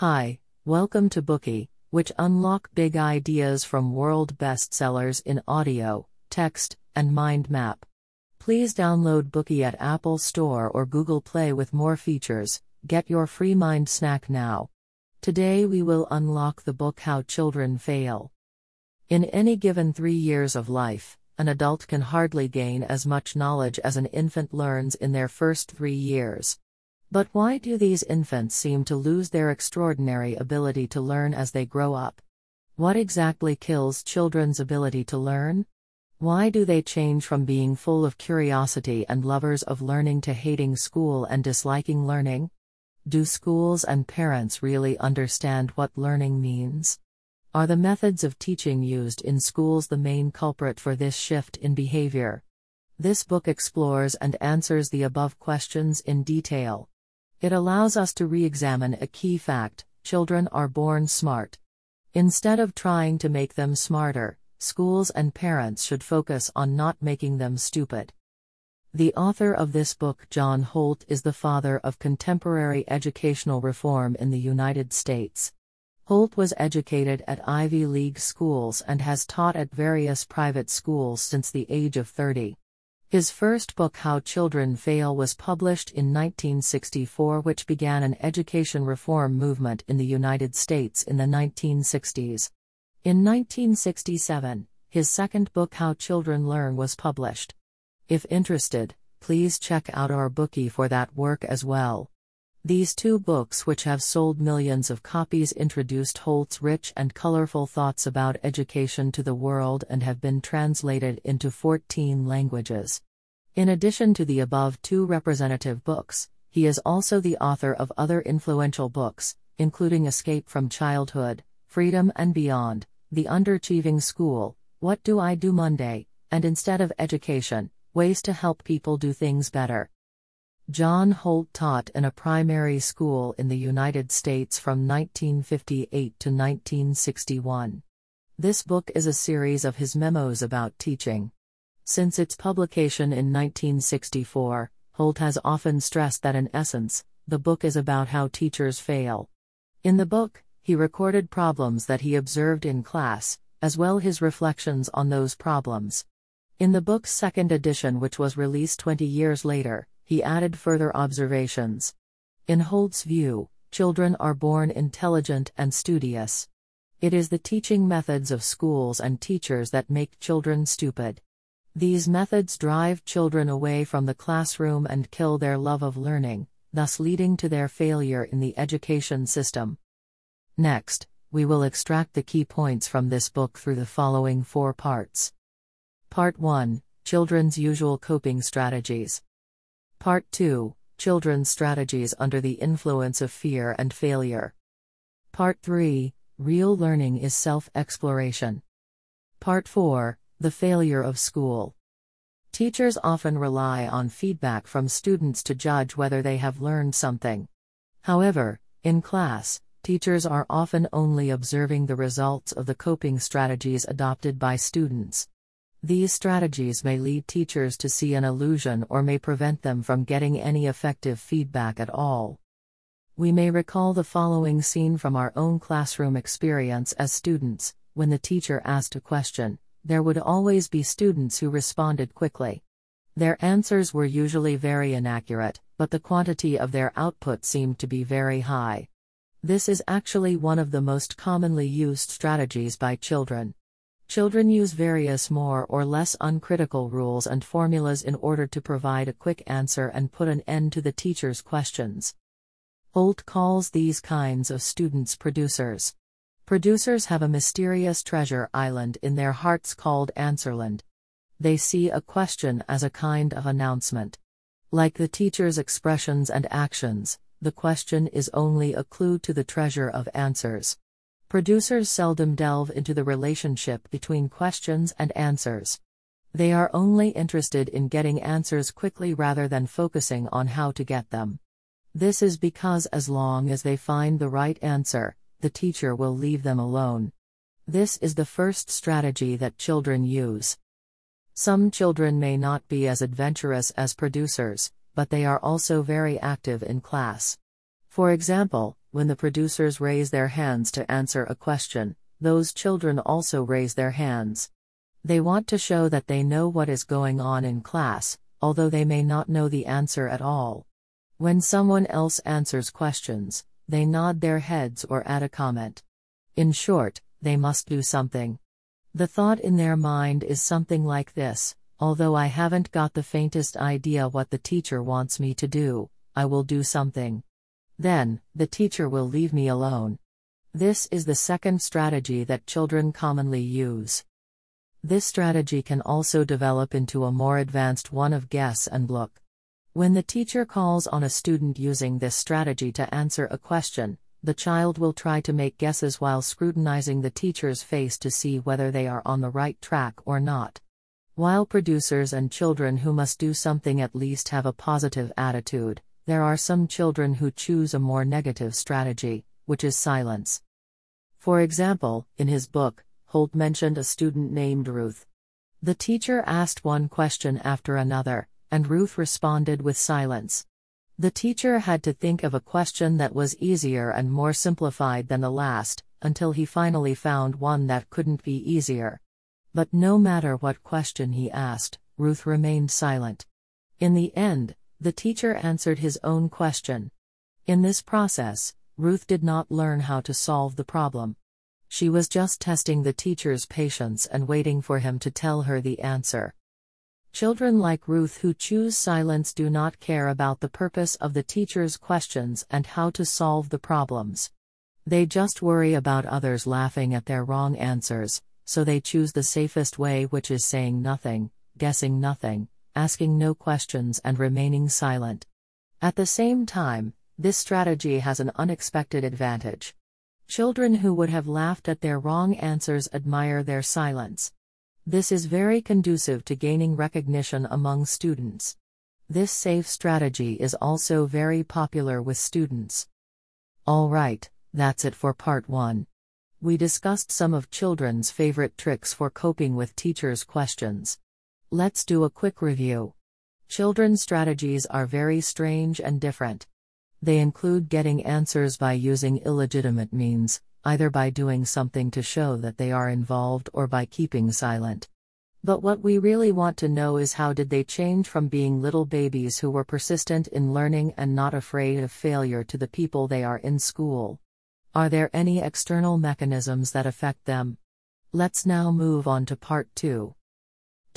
Hi, welcome to Bookey, which unlock big ideas from world bestsellers in audio, text, and mind map. Please download Bookey at Apple Store or Google Play with more features. Get your free mind snack now. Today we will unlock the book How Children Fail. In any given three years of life, an adult can hardly gain as much knowledge as an infant learns in their first three years. But why do these infants seem to lose their extraordinary ability to learn as they grow up? What exactly kills children's ability to learn? Why do they change from being full of curiosity and lovers of learning to hating school and disliking learning? Do schools and parents really understand what learning means? Are the methods of teaching used in schools the main culprit for this shift in behavior? This book explores and answers the above questions in detail. It allows us to re examine a key fact children are born smart. Instead of trying to make them smarter, schools and parents should focus on not making them stupid. The author of this book, John Holt, is the father of contemporary educational reform in the United States. Holt was educated at Ivy League schools and has taught at various private schools since the age of 30. His first book, How Children Fail, was published in 1964, which began an education reform movement in the United States in the 1960s. In 1967, his second book, How Children Learn, was published. If interested, please check out our Bookey for that work as well. These two books, which have sold millions of copies, introduced Holt's rich and colorful thoughts about education to the world and have been translated into 14 languages. In addition to the above two representative books, he is also the author of other influential books, including Escape from Childhood, Freedom and Beyond, The Underachieving School, What Do I Do Monday, and Instead of Education, Ways to Help People Do Things Better. John Holt taught in a primary school in the United States from 1958 to 1961. This book is a series of his memos about teaching. Since its publication in 1964, Holt has often stressed that in essence, the book is about how teachers fail. In the book, he recorded problems that he observed in class, as well his reflections on those problems. In the book's second edition, which was released 20 years later, he added further observations. In Holt's view, children are born intelligent and studious. It is the teaching methods of schools and teachers that make children stupid. These methods drive children away from the classroom and kill their love of learning, thus leading to their failure in the education system. Next, we will extract the key points from this book through the following four parts. Part 1 Children's Usual Coping Strategies. Part 2 Children's Strategies Under the Influence of Fear and Failure. Part 3 Real Learning is Self Exploration. Part 4 The Failure of School. Teachers often rely on feedback from students to judge whether they have learned something. However, in class, teachers are often only observing the results of the coping strategies adopted by students. These strategies may lead teachers to see an illusion or may prevent them from getting any effective feedback at all. We may recall the following scene from our own classroom experience as students when the teacher asked a question, there would always be students who responded quickly. Their answers were usually very inaccurate, but the quantity of their output seemed to be very high. This is actually one of the most commonly used strategies by children. Children use various more or less uncritical rules and formulas in order to provide a quick answer and put an end to the teacher's questions. Holt calls these kinds of students producers. Producers have a mysterious treasure island in their hearts called Answerland. They see a question as a kind of announcement. Like the teacher's expressions and actions, the question is only a clue to the treasure of answers. Producers seldom delve into the relationship between questions and answers. They are only interested in getting answers quickly rather than focusing on how to get them. This is because as long as they find the right answer, the teacher will leave them alone. This is the first strategy that children use. Some children may not be as adventurous as producers, but they are also very active in class. For example, when the producers raise their hands to answer a question, those children also raise their hands. They want to show that they know what is going on in class, although they may not know the answer at all. When someone else answers questions, they nod their heads or add a comment. In short, they must do something. The thought in their mind is something like this although I haven't got the faintest idea what the teacher wants me to do, I will do something. Then, the teacher will leave me alone. This is the second strategy that children commonly use. This strategy can also develop into a more advanced one of guess and look. When the teacher calls on a student using this strategy to answer a question, the child will try to make guesses while scrutinizing the teacher's face to see whether they are on the right track or not. While producers and children who must do something at least have a positive attitude, there are some children who choose a more negative strategy, which is silence. For example, in his book, Holt mentioned a student named Ruth. The teacher asked one question after another, and Ruth responded with silence. The teacher had to think of a question that was easier and more simplified than the last, until he finally found one that couldn't be easier. But no matter what question he asked, Ruth remained silent. In the end, the teacher answered his own question. In this process, Ruth did not learn how to solve the problem. She was just testing the teacher's patience and waiting for him to tell her the answer. Children like Ruth who choose silence do not care about the purpose of the teacher's questions and how to solve the problems. They just worry about others laughing at their wrong answers, so they choose the safest way, which is saying nothing, guessing nothing, asking no questions, and remaining silent. At the same time, this strategy has an unexpected advantage. Children who would have laughed at their wrong answers admire their silence. This is very conducive to gaining recognition among students. This safe strategy is also very popular with students. Alright, that's it for part 1. We discussed some of children's favorite tricks for coping with teachers' questions. Let's do a quick review. Children's strategies are very strange and different. They include getting answers by using illegitimate means, either by doing something to show that they are involved or by keeping silent. But what we really want to know is how did they change from being little babies who were persistent in learning and not afraid of failure to the people they are in school? Are there any external mechanisms that affect them? Let's now move on to part 2.